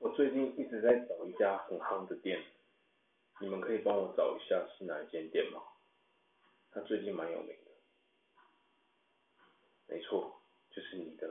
我最近一直在找一家很夯的店，你们可以帮我找一下是哪一间店吗？它最近蛮有名的。没错，就是你的。